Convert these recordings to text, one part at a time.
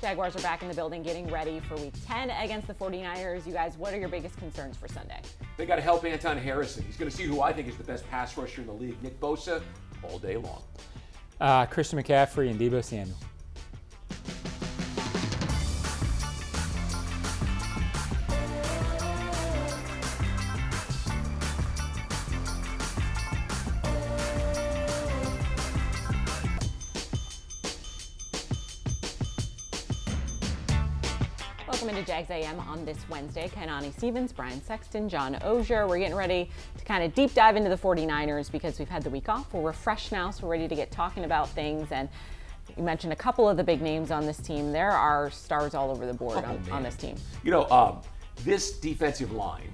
Jaguars are back in the building getting ready for week 10 against the 49ers. You guys, what are your biggest concerns for Sunday? They got to help Anton Harrison. He's going to see who I think is the best pass rusher in the league, Nick Bosa, all day long. Uh, Christian McCaffrey and Deebo Samuel. On this Wednesday. Kainani Stevens, Brian Sexton, John Oehser. We're getting ready to kind of deep dive into the 49ers because we've had the week off. We're refreshed now, so we're ready to get talking about things. And you mentioned a couple of the big names on this team. There are stars all over the board Oh, on, on this team. You know, um, this defensive line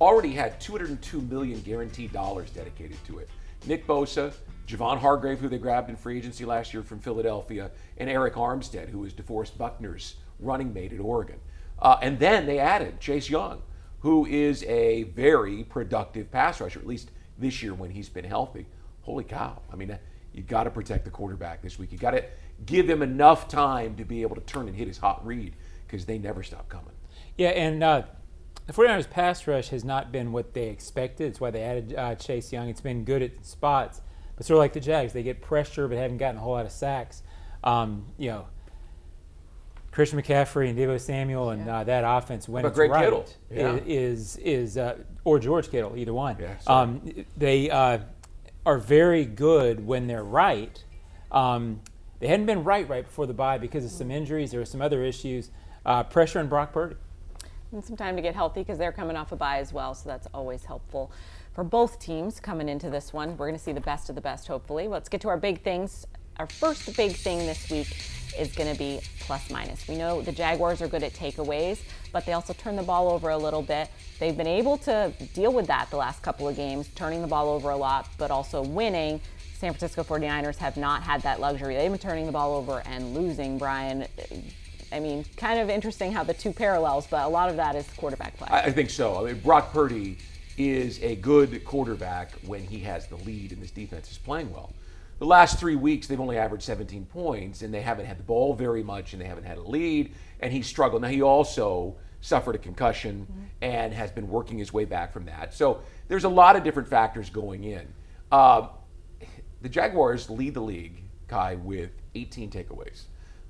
already had 202 million guaranteed dollars dedicated to it. Nick Bosa, Javon Hargrave, who they grabbed in free agency last year from Philadelphia, and Arik Armstead, who was DeForest Buckner's running mate at Oregon. Uh, and then they added Chase Young, who is a very productive pass rusher, at least this year when he's been healthy. Holy cow. I mean, you got to protect the quarterback this week. You got to give him enough time to be able to turn and hit his hot read because they never stop coming. Yeah, and uh, the 49ers pass rush has not been what they expected. It's why they added uh, Chase Young. It's been good at spots, but sort of like the Jags, they get pressure but haven't gotten a whole lot of sacks. Um, you know, Christian McCaffrey and Deebo Samuel and uh, that offense when But it's Greg right Kittle? Yeah. is is uh, or George Kittle, either one. Yeah, um, they uh, are very good when they're right. Um, they hadn't been right right before the bye because of some injuries. There were some other issues. Uh, pressure on Brock Purdy. And some time to get healthy because they're coming off a bye as well, so that's always helpful for both teams coming into this one. We're going to see the best of the best, hopefully. Let's get to our big things. Our first big thing this week is going to be plus minus. We know the Jaguars are good at takeaways, but they also turn the ball over a little bit. They've been able to deal with that the last couple of games, turning the ball over a lot, but also winning. San Francisco 49ers have not had that luxury. They've been turning the ball over and losing, Brian. I mean, kind of interesting how the two parallels, but a lot of that is quarterback play. I, think so. I mean, Brock Purdy is a good quarterback when he has the lead and this defense is playing well. The last three weeks, they've only averaged 17 points, and they haven't had the ball very much, and they haven't had a lead, and he struggled. Now, he also suffered a concussion and has been working his way back from that. So there's a lot of different factors going in. Uh, the Jaguars lead the league, Kai, with 18 takeaways.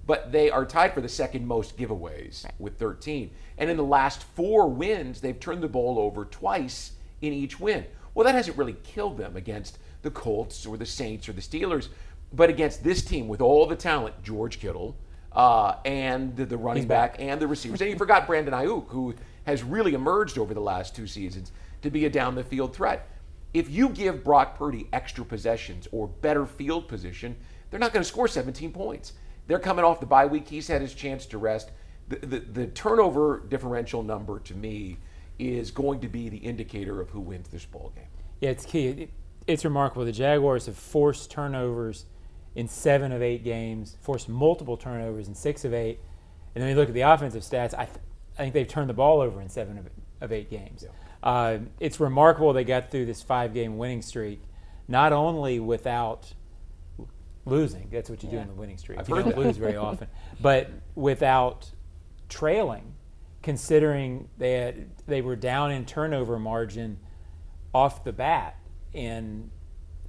But they are tied for the second most giveaways with 13. And in the last four wins, they've turned the ball over twice in each win. Well, that hasn't really killed them against the Colts or the Saints or the Steelers. But against this team with all the talent, George Kittle, uh, and the, the running back and the receivers. And you forgot Brandon Aiyuk, who has really emerged over the last two seasons to be a down the field threat. If you give Brock Purdy extra possessions or better field position, they're not going to score 17 points. They're coming off the bye week. He's had his chance to rest. The, the, the turnover differential number to me is going to be the indicator of who wins this ball game. Yeah, it's key. It, it's remarkable. The Jaguars have forced turnovers in seven of eight games, forced multiple turnovers in six of eight. And then you look at the offensive stats, I, th- I think they've turned the ball over in seven of, of eight games. Uh, it's remarkable they got through this five game winning streak, not only without losing, that's what you do in the winning streak. I've you heard don't that. lose very often, but without trailing, considering they had, they were down in turnover margin off the bat in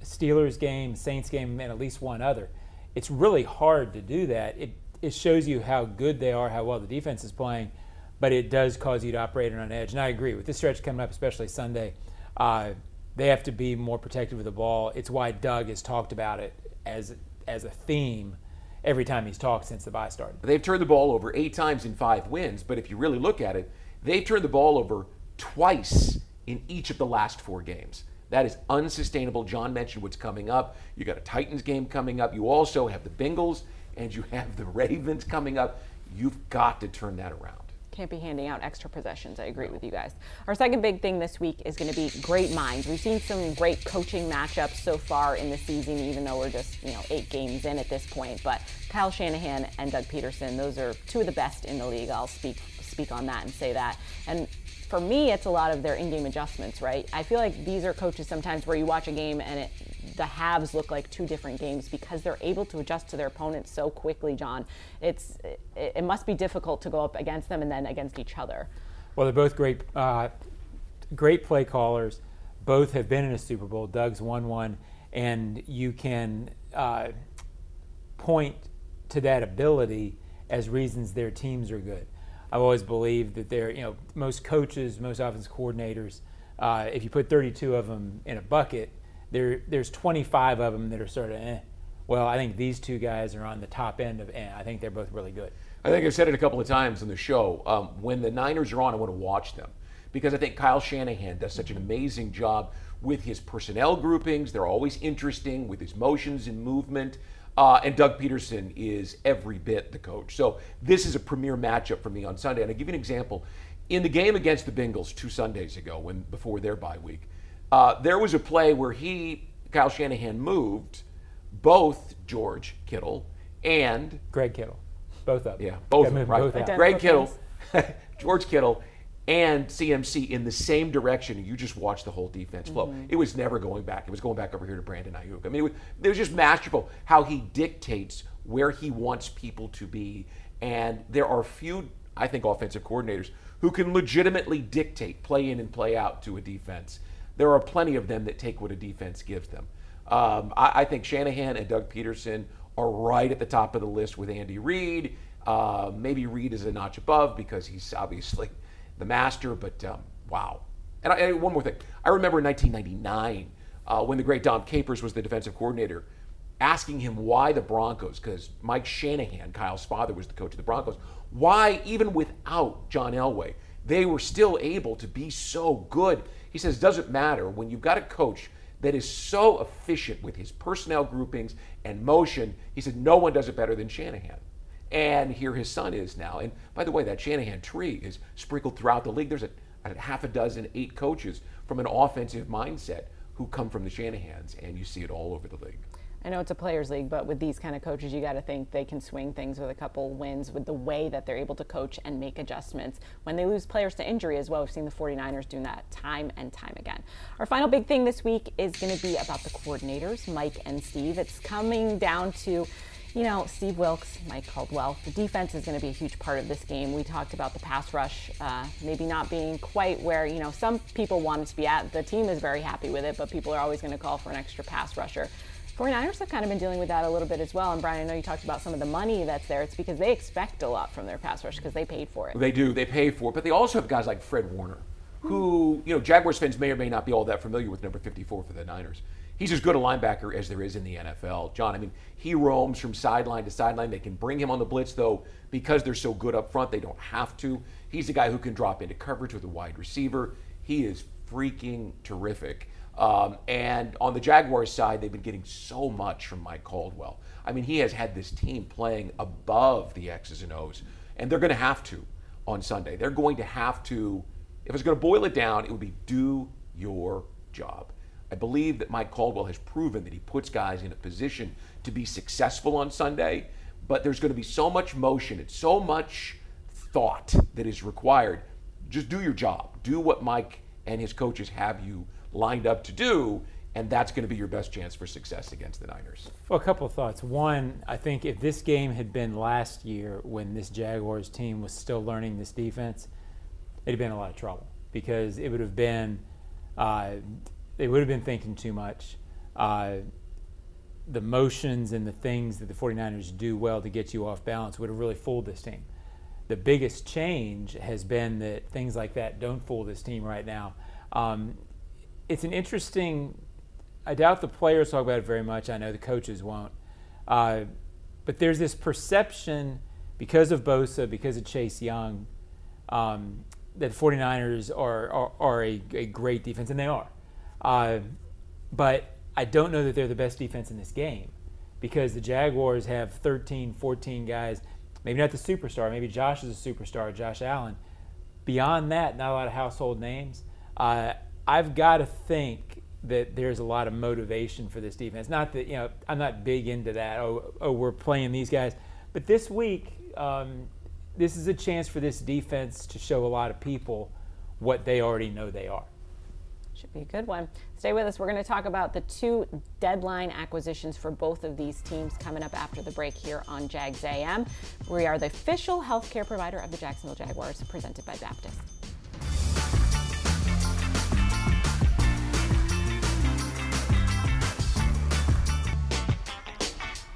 Steelers game, Saints game, and at least one other. It's really hard to do that. It it shows you how good they are, how well the defense is playing, but it does cause you to operate on edge. And I agree with this stretch coming up, especially Sunday. Uh, they have to be more protective of the ball. It's why Doug has talked about it as as a theme every time he's talked since the bye started. They've turned the ball over eight times in five wins, but if you really look at it, they've turned the ball over twice in each of the last four games. That is unsustainable. John mentioned what's coming up. You got a Titans game coming up. You also have the Bengals and you have the Ravens coming up. You've got to turn that around. Can't be handing out extra possessions. I agree with you guys. Our second big thing this week is going to be great minds. We've seen some great coaching matchups so far in the season, even though we're just you know eight games in at this point. But Kyle Shanahan and Doug Pederson, those are two of the best in the league. I'll speak speak on that and say that. And for me, it's a lot of their in-game adjustments, right? I feel like these are coaches sometimes where you watch a game and it the halves look like two different games because they're able to adjust to their opponents so quickly. John, it's it, it must be difficult to go up against them and then against each other. Well, they're both great, uh, great play callers. Both have been in a Super Bowl. Doug's won one, and you can uh, point to that ability as reasons their teams are good. I've always believed that they're, you know, most coaches, most offense coordinators, uh, if you put 32 of them in a bucket, there, there's 25 of them that are sort of eh. Well, I think these two guys are on the top end of eh. I think they're both really good. I think I've said it a couple of times on the show. Um, when the Niners are on, I want to watch them because I think Kyle Shanahan does such an amazing job with his personnel groupings. They're always interesting with his motions and movement. Uh, and Doug Pederson is every bit the coach. So this is a premier matchup for me on Sunday. And I'll give you an example. In the game against the Bengals two Sundays ago, when before their bye week, uh, there was a play where he, Kyle Shanahan, moved both George Kittle and Greg Kittle, both of them. Yeah, both of them. Right. Identical Greg Kittle, George Kittle, and CMC in the same direction, you just watch the whole defense flow. Mm-hmm. It was never going back. It was going back over here to Brandon Aiyuk. I mean, it was, it was just masterful how he dictates where he wants people to be. And there are few, I think, offensive coordinators who can legitimately dictate play in and play out to a defense. There are plenty of them that take what a defense gives them. Um, I, I think Shanahan and Doug Pederson are right at the top of the list with Andy Reid. Uh, maybe Reid is a notch above because he's obviously the master, but um, wow. And, I, and one more thing. I remember in 1999 uh, when the great Dom Capers was the defensive coordinator, asking him why the Broncos, because Mike Shanahan, Kyle's father, was the coach of the Broncos, why, even without John Elway, they were still able to be so good. He says, doesn't matter when you've got a coach that is so efficient with his personnel groupings and motion. He said, no one does it better than Shanahan. And here his son is now. And by the way, that Shanahan tree is sprinkled throughout the league. There's a, a half a dozen, eight coaches from an offensive mindset who come from the Shanahans, and you see it all over the league. I know it's a players' league, but with these kind of coaches, you got to think they can swing things with a couple wins with the way that they're able to coach and make adjustments. When they lose players to injury as well, we've seen the 49ers doing that time and time again. Our final big thing this week is going to be about the coordinators, Mike and Steve. It's coming down to you know, Steve Wilks, Mike Caldwell, the defense is going to be a huge part of this game. We talked about the pass rush uh, maybe not being quite where, you know, some people want it to be at. The team is very happy with it, but people are always going to call for an extra pass rusher. 49ers have kind of been dealing with that a little bit as well. And Brian, I know you talked about some of the money that's there. It's because they expect a lot from their pass rush because they paid for it. They do. They pay for it. But they also have guys like Fred Warner, who, you know, Jaguars fans may or may not be all that familiar with number 54 for the Niners. He's as good a linebacker as there is in the NFL. John, I mean, he roams from sideline to sideline. They can bring him on the blitz, though, because they're so good up front, they don't have to. He's a guy who can drop into coverage with a wide receiver. He is freaking terrific. Um, and on the Jaguars side, they've been getting so much from Mike Caldwell. I mean, he has had this team playing above the X's and O's, and they're going to have to on Sunday. They're going to have to, if it's going to boil it down, it would be do your job. I believe that Mike Caldwell has proven that he puts guys in a position to be successful on Sunday, but there's going to be so much motion and so much thought that is required. Just do your job. Do what Mike and his coaches have you lined up to do, and that's going to be your best chance for success against the Niners. Well, a couple of thoughts. One, I think if this game had been last year when this Jaguars team was still learning this defense, it'd have been a lot of trouble because it would have been uh, they would have been thinking too much. Uh, the motions and the things that the 49ers do well to get you off balance would have really fooled this team. The biggest change has been that things like that don't fool this team right now. Um, it's an interesting, I doubt the players talk about it very much. I know the coaches won't. Uh, but there's this perception because of Bosa, because of Chase Young, um, that 49ers are, are, are a, a great defense, and they are. Uh, but I don't know that they're the best defense in this game because the Jaguars have 13, 14 guys, maybe not the superstar, maybe Josh is a superstar, Josh Allen. Beyond that, not a lot of household names. Uh, I've got to think that there's a lot of motivation for this defense. Not that, you know, I'm not big into that, oh, oh we're playing these guys. But this week, um, this is a chance for this defense to show a lot of people what they already know they are. Should be a good one. Stay with us. We're going to talk about the two deadline acquisitions for both of these teams coming up after the break here on Jags AM. We are the official healthcare provider of the Jacksonville Jaguars, presented by Baptist.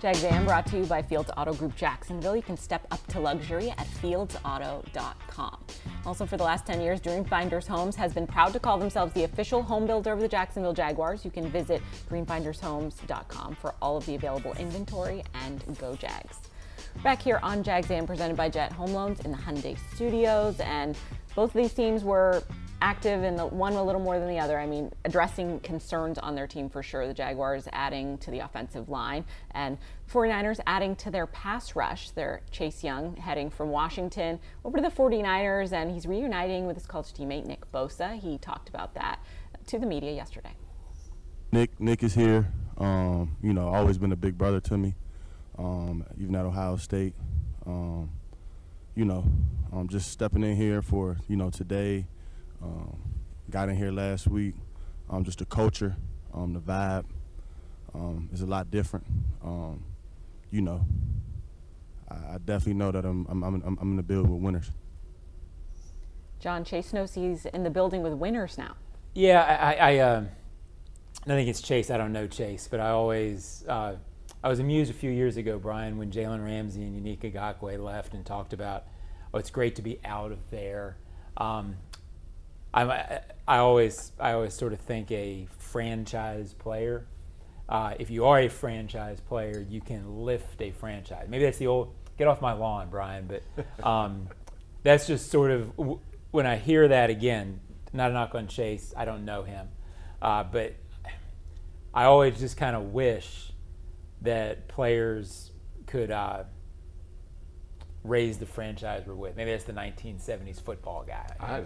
Jags AM brought to you by Fields Auto Group Jacksonville. You can step up to luxury at fieldsauto.com. Also, for the last 10 years, Dreamfinders Homes has been proud to call themselves the official home builder of the Jacksonville Jaguars. You can visit dreamfindershomes.com for all of the available inventory and go Jags. Back here on Jags presented by Jet Home Loans in the Hyundai Studios, and both of these teams were active in the one a little more than the other. I mean, addressing concerns on their team for sure. The Jaguars adding to the offensive line and 49ers adding to their pass rush. They're Chase Young heading from Washington over to the 49ers and he's reuniting with his college teammate Nick Bosa. He talked about that to the media yesterday. Nick Nick is here. Um, you know, always been a big brother to me. Um, even at Ohio State. Um, you know, I'm just stepping in here for, you know, today um, got in here last week. Um, just the culture, um, the vibe um, is a lot different. Um, you know, I, I, definitely know that I'm I'm I'm, I'm in the build with winners. John Chase knows he's in the building with winners now. Yeah, I I, uh, I think it's Chase. I don't know Chase, but I always. Uh, I was amused a few years ago, Brian, when Jalen Ramsey and Yannick Ngakoue left and talked about, oh, it's great to be out of there. Um, I, I always I always sort of think a franchise player. Uh, if you are a franchise player, you can lift a franchise. Maybe that's the old get off my lawn, Brian. But um, that's just sort of when I hear that again. Not a knock on Chase. I don't know him, uh, but I always just kind of wish that players could uh, raise the franchise we're with. Maybe that's the 1970s football guy. I,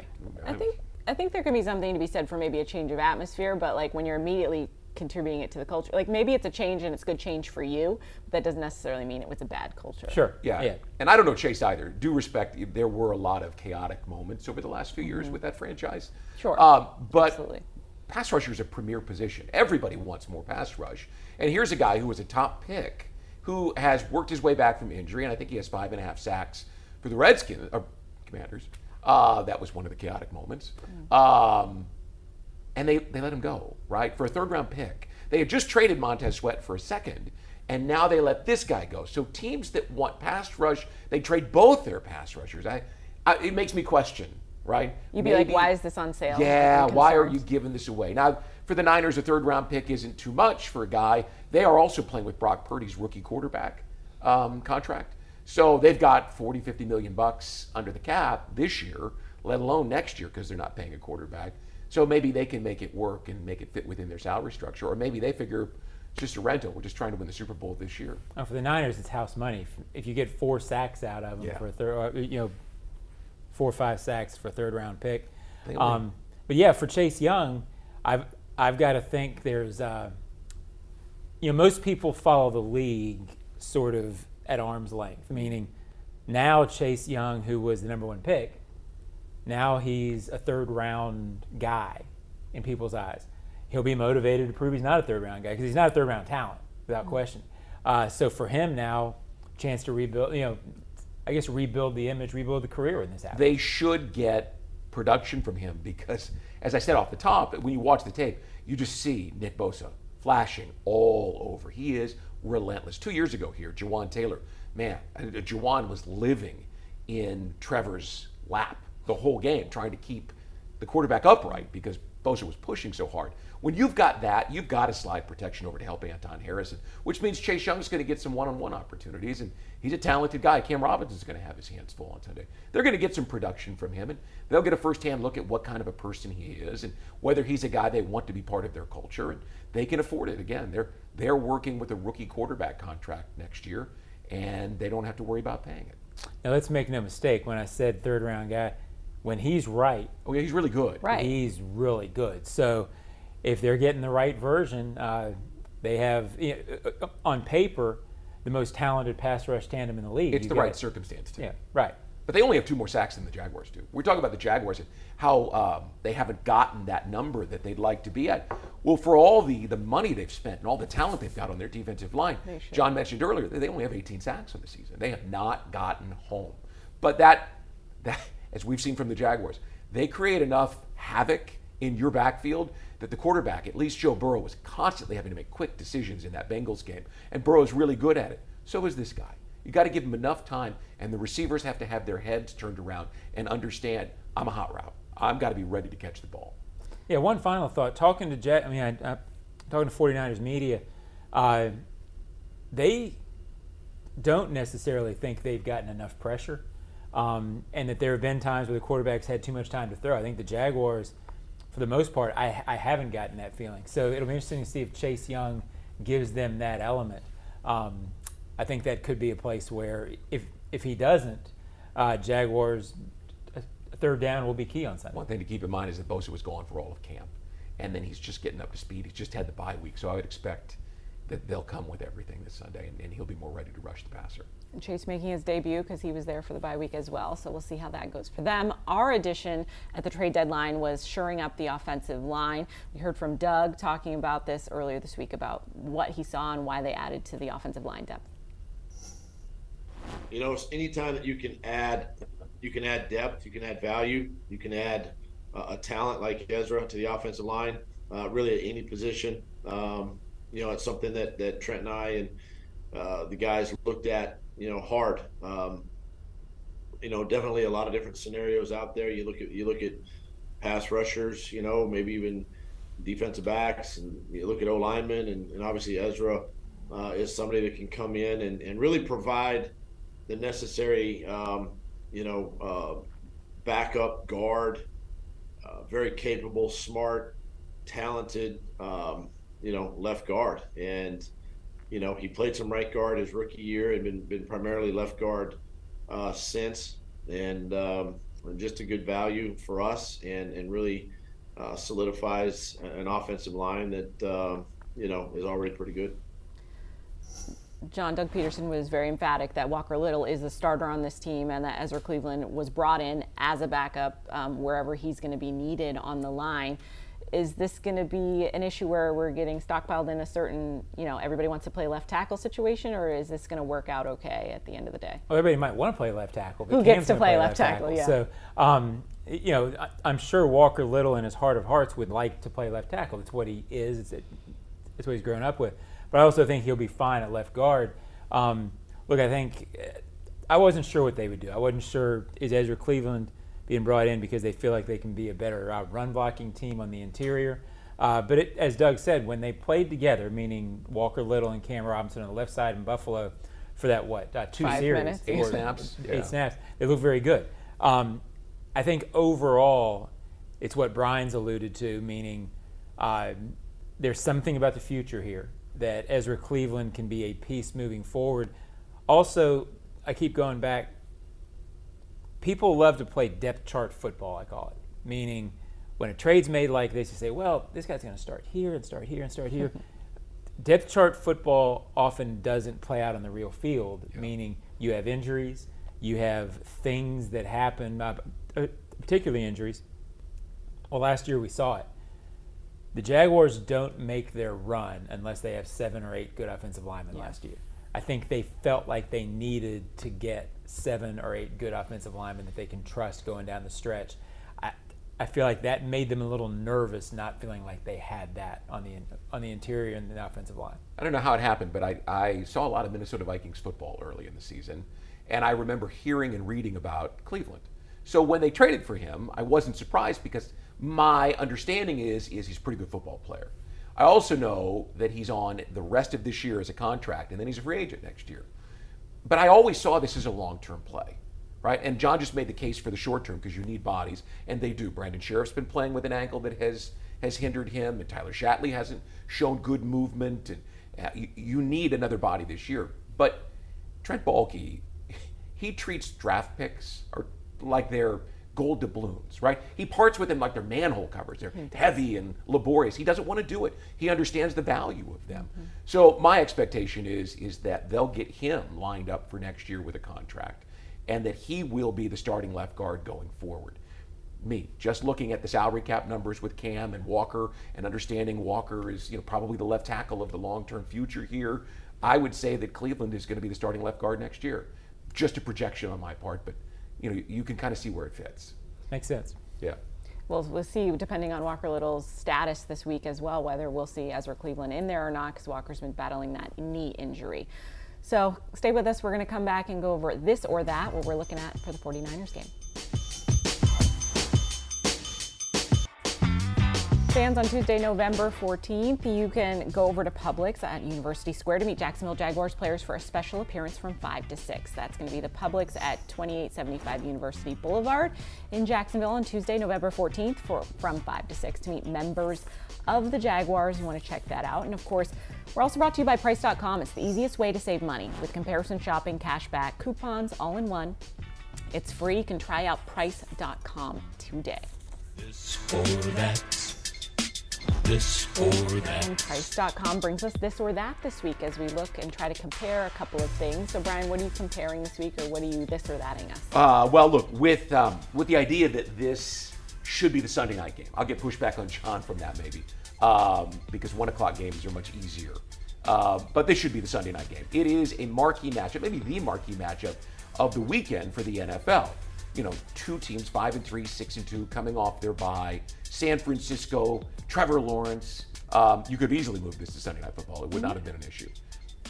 I think I think there could be something to be said for maybe a change of atmosphere, but like when you're immediately contributing it to the culture, like maybe it's a change and it's good change for you, but that doesn't necessarily mean it was a bad culture. Sure. Yeah. yeah. And I don't know Chase either. Do respect there were a lot of chaotic moments over the last few years mm-hmm. with that franchise. Sure. Uh, but Absolutely. pass rusher is a premier position. Everybody wants more pass rush. And here's a guy who was a top pick who has worked his way back from injury, and I think he has five and a half sacks for the Redskins, or Commanders. Uh, that was one of the chaotic moments. Um, and they, they let him go, right? For a third round pick. They had just traded Montez Sweat for a second, and now they let this guy go. So teams that want pass rush, they trade both their pass rushers. I, I it makes me question, right? You'd be Maybe, like, why is this on sale? Yeah, why are you giving this away? Now, for the Niners, a third round pick isn't too much for a guy. They are also playing with Brock Purdy's rookie quarterback um, contract. So they've got 40, 50 million bucks under the cap this year, let alone next year because they're not paying a quarterback. So maybe they can make it work and make it fit within their salary structure, or maybe they figure it's just a rental. We're just trying to win the Super Bowl this year. Oh, for the Niners, it's house money. If you get four sacks out of them yeah. for a third, you know, four or five sacks for a third round pick. Um, but yeah, for Chase Young, I've I've got to think there's, uh, you know, most people follow the league sort of at arm's length, meaning now Chase Young, who was the number one pick, now he's a third round guy in people's eyes. He'll be motivated to prove he's not a third round guy because he's not a third round talent without mm-hmm. question. Uh, so for him now, chance to rebuild, you know, I guess rebuild the image, rebuild the career in this happens. They should get production from him because, as I said off the top, when you watch the tape, you just see Nick Bosa flashing all over. He is relentless. Two years ago here, Jawaan Taylor, man, uh, Jawaan was living in Trevor's lap the whole game, trying to keep the quarterback upright because Bosa was pushing so hard. When you've got that, you've got to slide protection over to help Anton Harrison, which means Chase Young's going to get some one-on-one opportunities, and he's a talented guy. Cam Robinson's going to have his hands full on Sunday. They're going to get some production from him, and they'll get a first-hand look at what kind of a person he is and whether he's a guy they want to be part of their culture, and they can afford it. Again, they're they're working with a rookie quarterback contract next year, and they don't have to worry about paying it. Now let's make no mistake. When I said third-round guy, when he's right, oh yeah, he's really good. Right, he's really good. So if they're getting the right version, uh, they have you know, on paper the most talented pass rush tandem in the league. It's you the right circumstance too. Yeah, right. But they only have two more sacks than the Jaguars do. We're talking about the Jaguars and how um, they haven't gotten that number that they'd like to be at. Well, for all the, the money they've spent and all the talent they've got on their defensive line, John mentioned earlier, they only have 18 sacks on the season. They have not gotten home. But that, that as we've seen from the Jaguars, they create enough havoc in your backfield that the quarterback, at least Joe Burrow, was constantly having to make quick decisions in that Bengals game. And Burrow's really good at it. So is this guy. You got to give them enough time, and the receivers have to have their heads turned around and understand I'm a hot route. I've got to be ready to catch the ball. Yeah, one final thought. Talking to Jet, I mean, I, I, talking to 49ers media, uh, they don't necessarily think they've gotten enough pressure, um, and that there have been times where the quarterbacks had too much time to throw. I think the Jaguars, for the most part, I, I haven't gotten that feeling. So it'll be interesting to see if Chase Young gives them that element. Um, I think that could be a place where if if he doesn't, uh, Jaguars third down will be key on Sunday. One thing to keep in mind is that Bosa was gone for all of camp, and then he's just getting up to speed. He's just had the bye week, so I would expect that they'll come with everything this Sunday, and, and he'll be more ready to rush the passer. Chase making his debut because he was there for the bye week as well. So we'll see how that goes for them. Our addition at the trade deadline was shoring up the offensive line. We heard from Doug talking about this earlier this week about what he saw and why they added to the offensive line depth. You know, anytime that you can add, you can add depth, you can add value, you can add uh, a talent like Ezra to the offensive line, uh, really at any position. Um, you know, it's something that that Trent and I and uh, the guys looked at, you know, hard. Um, you know, definitely a lot of different scenarios out there. You look at you look at pass rushers, you know, maybe even defensive backs, and you look at O linemen, and, and obviously Ezra uh, is somebody that can come in and, and really provide the necessary, um, you know, uh, backup guard, uh, very capable, smart, talented, um, you know, left guard. And, you know, he played some right guard his rookie year and been, been primarily left guard uh, since. And um, just a good value for us and, and really uh, solidifies an offensive line that, uh, you know, is already pretty good. John Doug Pederson was very emphatic that Walker Little is the starter on this team and that Ezra Cleveland was brought in as a backup um, wherever he's going to be needed on the line. Is this going to be an issue where we're getting stockpiled in a certain, you know, everybody wants to play left tackle situation, or is this going to work out okay at the end of the day? Well, everybody might want to play left tackle. Who gets to play, play, left tackle? tackle. Yeah. So, um, you know, I'm sure Walker Little, in his heart of hearts, would like to play left tackle. It's what he is. It's, it's what he's grown up with but I also think he'll be fine at left guard. Um, look, I think I wasn't sure what they would do. I wasn't sure is Ezra Cleveland being brought in because they feel like they can be a better uh, run blocking team on the interior. Uh, but it, as Doug said, when they played together, meaning Walker Little and Cam Robinson on the left side in Buffalo for that what uh, two Five series, minutes. eight snaps, eight yeah. snaps, they look very good. Um, I think overall, it's what Brian's alluded to, meaning uh, there's something about the future here that Ezra Cleveland can be a piece moving forward. Also, I keep going back. People love to play depth chart football, I call it, meaning when a trade's made like this, you say, well, this guy's going to start here and start here and start here. depth chart football often doesn't play out on the real field, yeah. meaning you have injuries, you have things that happen, uh, particularly injuries. Well, last year we saw it the Jaguars don't make their run unless they have seven or eight good offensive linemen yeah. last year. I think they felt like they needed to get seven or eight good offensive linemen that they can trust going down the stretch. I, I feel like that made them a little nervous, not feeling like they had that on the on the interior and the offensive line. I don't know how it happened, but I, I saw a lot of Minnesota Vikings football early in the season, and I remember hearing and reading about Cleveland. So when they traded for him, I wasn't surprised because my understanding is is he's a pretty good football player. I also know that he's on the rest of this year as a contract, and then he's a free agent next year. But I always saw this as a long-term play, right? And John just made the case for the short term because you need bodies, and they do. Brandon Scherff's been playing with an ankle that has has hindered him, and Tyler Shatley hasn't shown good movement, and uh, you, you need another body this year. But Trent Baalke, he treats draft picks or like they're gold doubloons, right? He parts with them like they're manhole covers. They're heavy and laborious. He doesn't want to do it. He understands the value of them. Mm-hmm. So my expectation is is that they'll get him lined up for next year with a contract. and that he will be the starting left guard going forward. Me, just looking at the salary cap numbers with Cam and Walker and understanding Walker is you know probably the left tackle of the long-term future here, I would say that Cleveland is going to be the starting left guard next year. Just a projection on my part, but you know you can kind of see where it fits. Makes sense. Yeah. Well, we'll see, depending on Walker Little's status this week as well, whether we'll see Ezra Cleveland in there or not, because Walker's been battling that knee injury. So stay with us. We're going to come back and go over this or that, what we're looking at for the 49ers game. Fans on Tuesday, November 14th, you can go over to Publix at University Square to meet Jacksonville Jaguars players for a special appearance from 5 to 6. That's going to be the Publix at 2875 University Boulevard in Jacksonville on Tuesday, November 14th for, from 5 to 6 to meet members of the Jaguars. You want to check that out. And of course, we're also brought to you by Price.com. It's the easiest way to save money with comparison shopping, cashback, coupons, all in one. It's free. You can try out Price.com today. This or that. This or that. And Price.com brings us this or that this week as we look and try to compare a couple of things. So, Brian, what are you comparing this week, or what are you this or thating us? Uh, well, look with um, with the idea that this should be the Sunday night game. I'll get pushback on John from that maybe um, because one o'clock games are much easier. Uh, but this should be the Sunday night game. It is a marquee matchup, maybe the marquee matchup of the weekend for the NFL. You know, two teams, five and three, six and two, coming off their bye. San Francisco, Trevor Lawrence. Um, you could easily move this to Sunday Night Football. It would not have been an issue.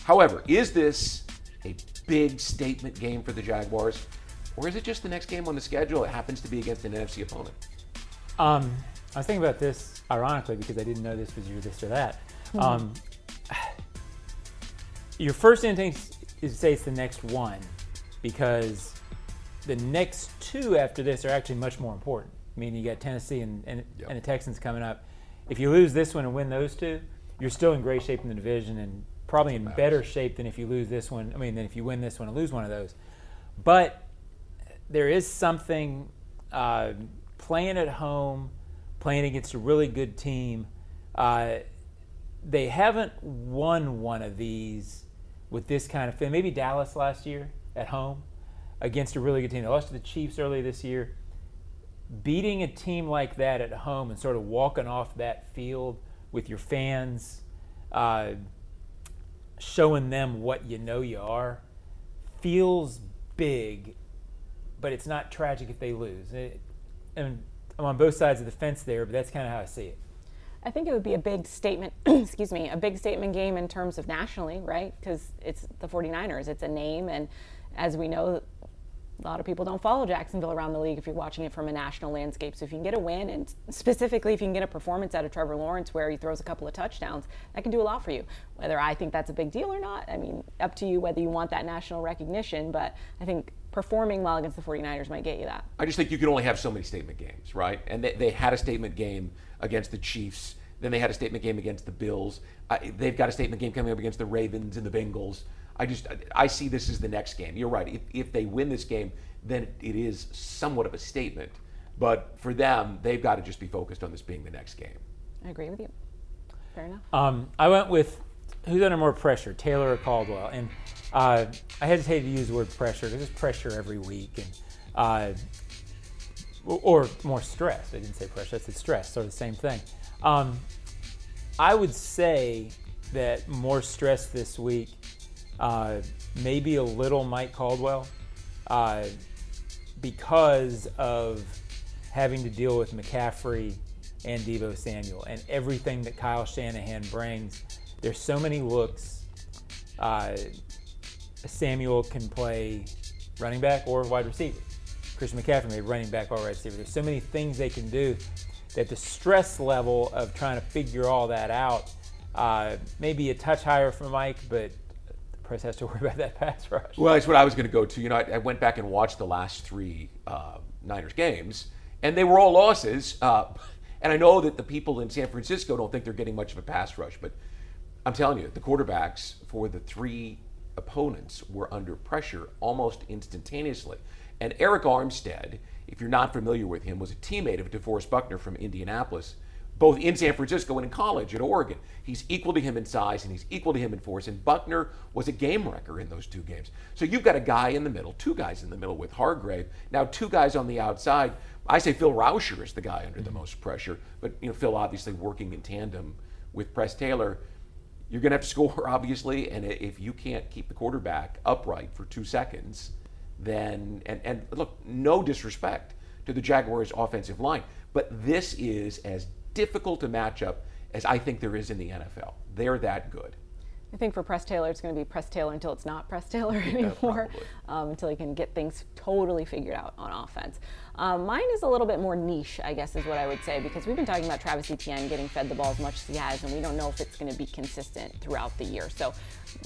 However, is this a big statement game for the Jaguars, or is it just the next game on the schedule? It happens to be against an NFC opponent. Um, I was thinking about this ironically because I didn't know this was your this or that. Um, your first instinct is to say it's the next one because the next two after this are actually much more important. I mean, you got Tennessee and, and, Yep. and the Texans coming up. If you lose this one and win those two, you're still in great shape in the division and probably in better shape than if you lose this one. I mean, than if you win this one and lose one of those. But there is something uh, playing at home, playing against a really good team. Uh, they haven't won one of these with this kind of thing. Maybe Dallas last year at home against a really good team. They lost to the Chiefs early this year. Beating a team like that at home and sort of walking off that field with your fans, uh, showing them what you know you are, feels big but it's not tragic if they lose. It, and I'm on both sides of the fence there, but that's kind of how I see it. I think it would be a big statement, excuse me, a big statement game in terms of nationally, right? Because it's the 49ers, it's a name. And as we know, a lot of people don't follow Jacksonville around the league if you're watching it from a national landscape. So if you can get a win, and specifically if you can get a performance out of Trevor Lawrence where he throws a couple of touchdowns, that can do a lot for you. Whether I think that's a big deal or not, I mean, up to you whether you want that national recognition. But I think performing well against the 49ers might get you that. I just think you can only have so many statement games, right? And they, they had a statement game against the Chiefs. Then they had a statement game against the Bills. I, they've got a statement game coming up against the Ravens and the Bengals. I just I see this as the next game. You're right. If, if they win this game, then it is somewhat of a statement. But for them, they've got to just be focused on this being the next game. I agree with you. Fair enough. Um, I went with who's under more pressure, Taylor or Caldwell, and uh, I hesitate to use the word pressure because there's pressure every week, and uh, or, or more stress. I didn't say pressure; I said stress. So the same thing. Um, I would say that more stress this week, uh, maybe a little Mike Caldwell, uh, because of having to deal with McCaffrey and Deebo Samuel and everything that Kyle Shanahan brings. There's so many looks. Uh, Samuel can play running back or wide receiver. Christian McCaffrey may running back or wide receiver. There's so many things they can do that the stress level of trying to figure all that out uh, may be a touch higher for Mike, but the press has to worry about that pass rush. Well, that's what I was going to go to. You know, I, I went back and watched the last three uh, Niners games, and they were all losses. Uh, and I know that the people in San Francisco don't think they're getting much of a pass rush, but I'm telling you, the quarterbacks for the three opponents were under pressure almost instantaneously. And Arik Armstead, if you're not familiar with him, was a teammate of DeForest Buckner from Indianapolis, both in San Francisco and in college at Oregon. He's equal to him in size and he's equal to him in force. And Buckner was a game wrecker in those two games. So you've got a guy in the middle, two guys in the middle with Hargrave. Now two guys on the outside. I say Phil Rauscher is the guy under the mm-hmm. most pressure, but you know Phil obviously working in tandem with Press Taylor. You're going to have to score, obviously, and if you can't keep the quarterback upright for two seconds, then and and look, no disrespect to the Jaguars' offensive line, but this is as difficult a matchup as I think there is in the NFL. They're that good. I think for Press Taylor, it's going to be Press Taylor until it's not Press Taylor anymore, um, until he can get things totally figured out on offense. Um, mine is a little bit more niche, I guess, is what I would say, because we've been talking about Travis Etienne getting fed the ball as much as he has, and we don't know if it's going to be consistent throughout the year. So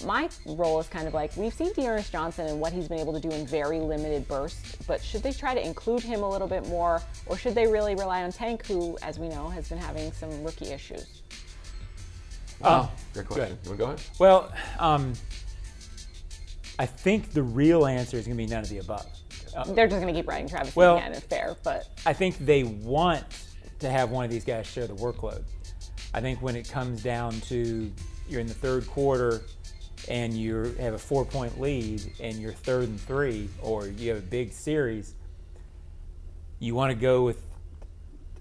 my role is kind of like we've seen D'Ernest Johnson and what he's been able to do in very limited bursts, but should they try to include him a little bit more, or should they really rely on Tank, who, as we know, has been having some rookie issues? Wow, great question. You want to go ahead? Well, um, I think the real answer is going to be none of the above. They're just going to keep riding Travis Well- Etienne. It's fair, but I think they want to have one of these guys share the workload. I think when it comes down to you're in the third quarter and you have a four point lead and you're third and three, or you have a big series, you want to go with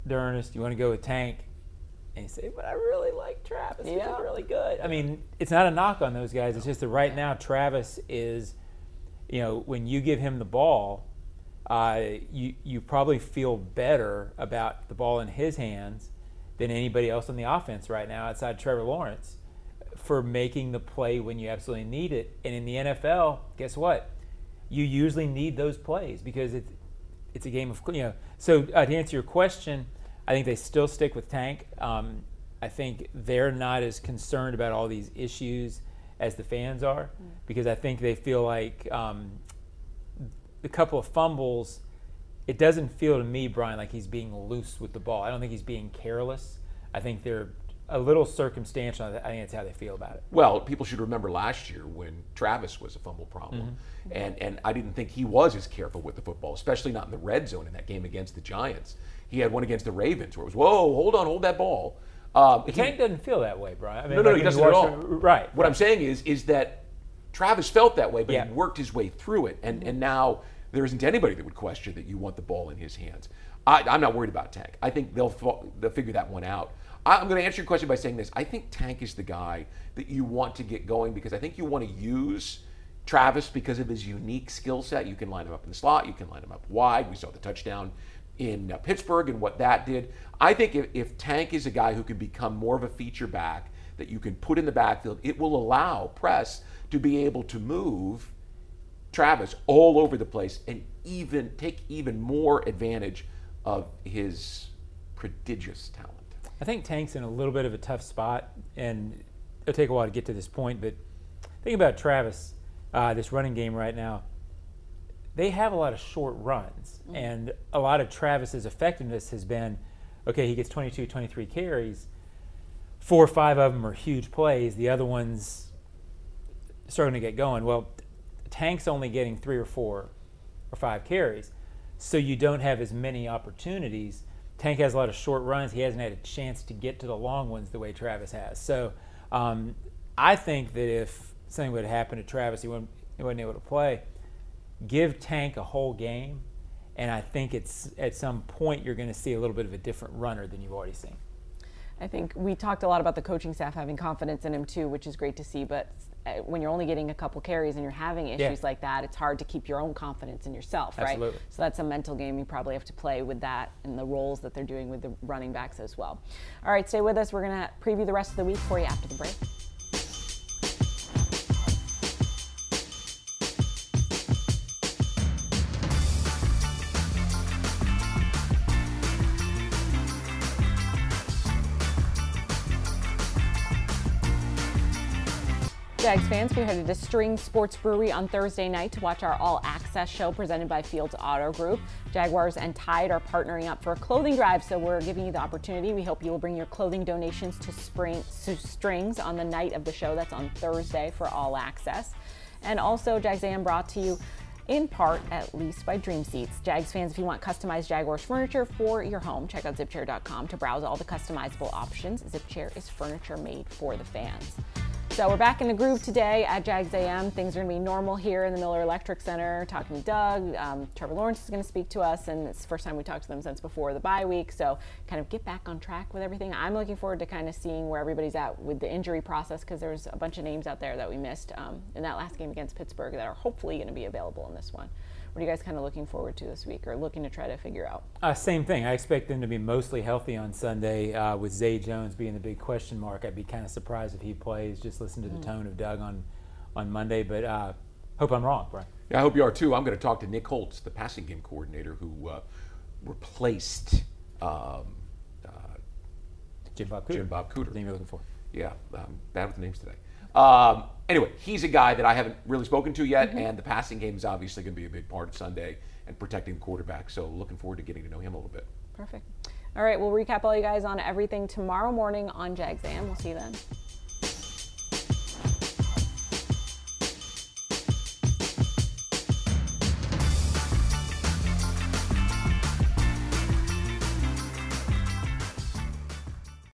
D'Ernest, you want to go with Tank, and you say, but I really like Travis. He's really good. I mean, it's not a knock on those guys. It's just that right now Travis is, you know, when you give him the ball, uh, you you probably feel better about the ball in his hands than anybody else on the offense right now outside Trevor Lawrence for making the play when you absolutely need it. And in the NFL, guess what? You usually need those plays because it's it's a game of you know. So uh, to answer your question, I think they still stick with Tank. Um, I think they're not as concerned about all these issues as the fans are because I think they feel like um, the couple of fumbles. It doesn't feel to me, Brian, like he's being loose with the ball. I don't think he's being careless. I think they're a little circumstantial. I think that's how they feel about it. Well, people should remember last year when Travis was a fumble problem, Mm-hmm. and and I didn't think he was as careful with the football, especially not in the red zone in that game against the Giants. He had one against the Ravens where it was, whoa, hold on, hold that ball. Um, he- Tank doesn't feel that way, Brian. I mean, no, no, like he doesn't at all. him- right. What I'm saying is, is that Travis felt that way, but Yeah. he worked his way through it, and and now there isn't anybody that would question that you want the ball in his hands. I, I'm not worried about Tank. I think they'll they'll figure that one out. I'm going to answer your question by saying this. I think Tank is the guy that you want to get going because I think you want to use Travis because of his unique skill set. You can line him up in the slot. You can line him up wide. We saw the touchdown in uh, Pittsburgh and what that did. I think if, if Tank is a guy who can become more of a feature back that you can put in the backfield, it will allow Press to be able to move Travis all over the place and even take even more advantage of his prodigious talent. I think Tank's in a little bit of a tough spot, and it'll take a while to get to this point. But think about Travis, uh, this running game right now. They have a lot of short runs, and a lot of Travis's effectiveness has been okay, he gets 22, 23 carries. Four or five of them are huge plays, the other ones starting to get going. Well, Tank's only getting three or four or five carries, so you don't have as many opportunities. Tank has a lot of short runs. He hasn't had a chance to get to the long ones the way Travis has. So um, I think that if something would happen to Travis, he wouldn't, he wasn't able to play. Give Tank a whole game, and I think it's at some point you're going to see a little bit of a different runner than you've already seen. I think we talked a lot about the coaching staff having confidence in him too, which is great to see. But Uh, when you're only getting a couple carries and you're having issues Yeah. like that, it's hard to keep your own confidence in yourself, right? So that's a mental game you probably have to play with that and the roles that they're doing with the running backs as well. All right, stay with us. We're going to preview the rest of the week for you after the break. Jags fans, we headed to String Sports Brewery on Thursday night to watch our all access show presented by Fields Auto Group. Jaguars and Tide are partnering up for a clothing drive, so we're giving you the opportunity. We hope you will bring your clothing donations to, spring, to Strings on the night of the show. That's on Thursday for all access. And also, Jags AM brought to you in part at least by Dream Seats. Jags fans, if you want customized Jaguars furniture for your home, check out zipchair.com to browse all the customizable options. Zipchair is furniture made for the fans. So we're back in the groove today at Jags AM. Things are going to be normal here in the Miller Electric Center. Talking to Doug, um, Trevor Lawrence is going to speak to us, and it's the first time we talked to them since before the bye week. So kind of get back on track with everything. I'm looking forward to kind of seeing where everybody's at with the injury process because there's a bunch of names out there that we missed um, in that last game against Pittsburgh that are hopefully going to be available in this one. What are you guys kind of looking forward to this week or looking to try to figure out? Uh, same thing. I expect them to be mostly healthy on Sunday, uh, with Zay Jones being the big question mark. I'd be kind of surprised if he plays. Just listen to the tone of Doug on on Monday, but uh, hope I'm wrong, Brian. Yeah, I hope you are too. I'm going to talk to Nick Holz, the passing game coordinator, who uh, replaced um, uh, Jim Bob Cooter. Jim Bob Cooter. The name you're looking for. Yeah, um, bad with the names today. Um, anyway, he's a guy that I haven't really spoken to yet, and the passing game is obviously going to be a big part of Sunday and protecting the quarterback. So looking forward to getting to know him a little bit. Perfect. All right, we'll recap all you guys on everything tomorrow morning on Jags AM. We'll see you then.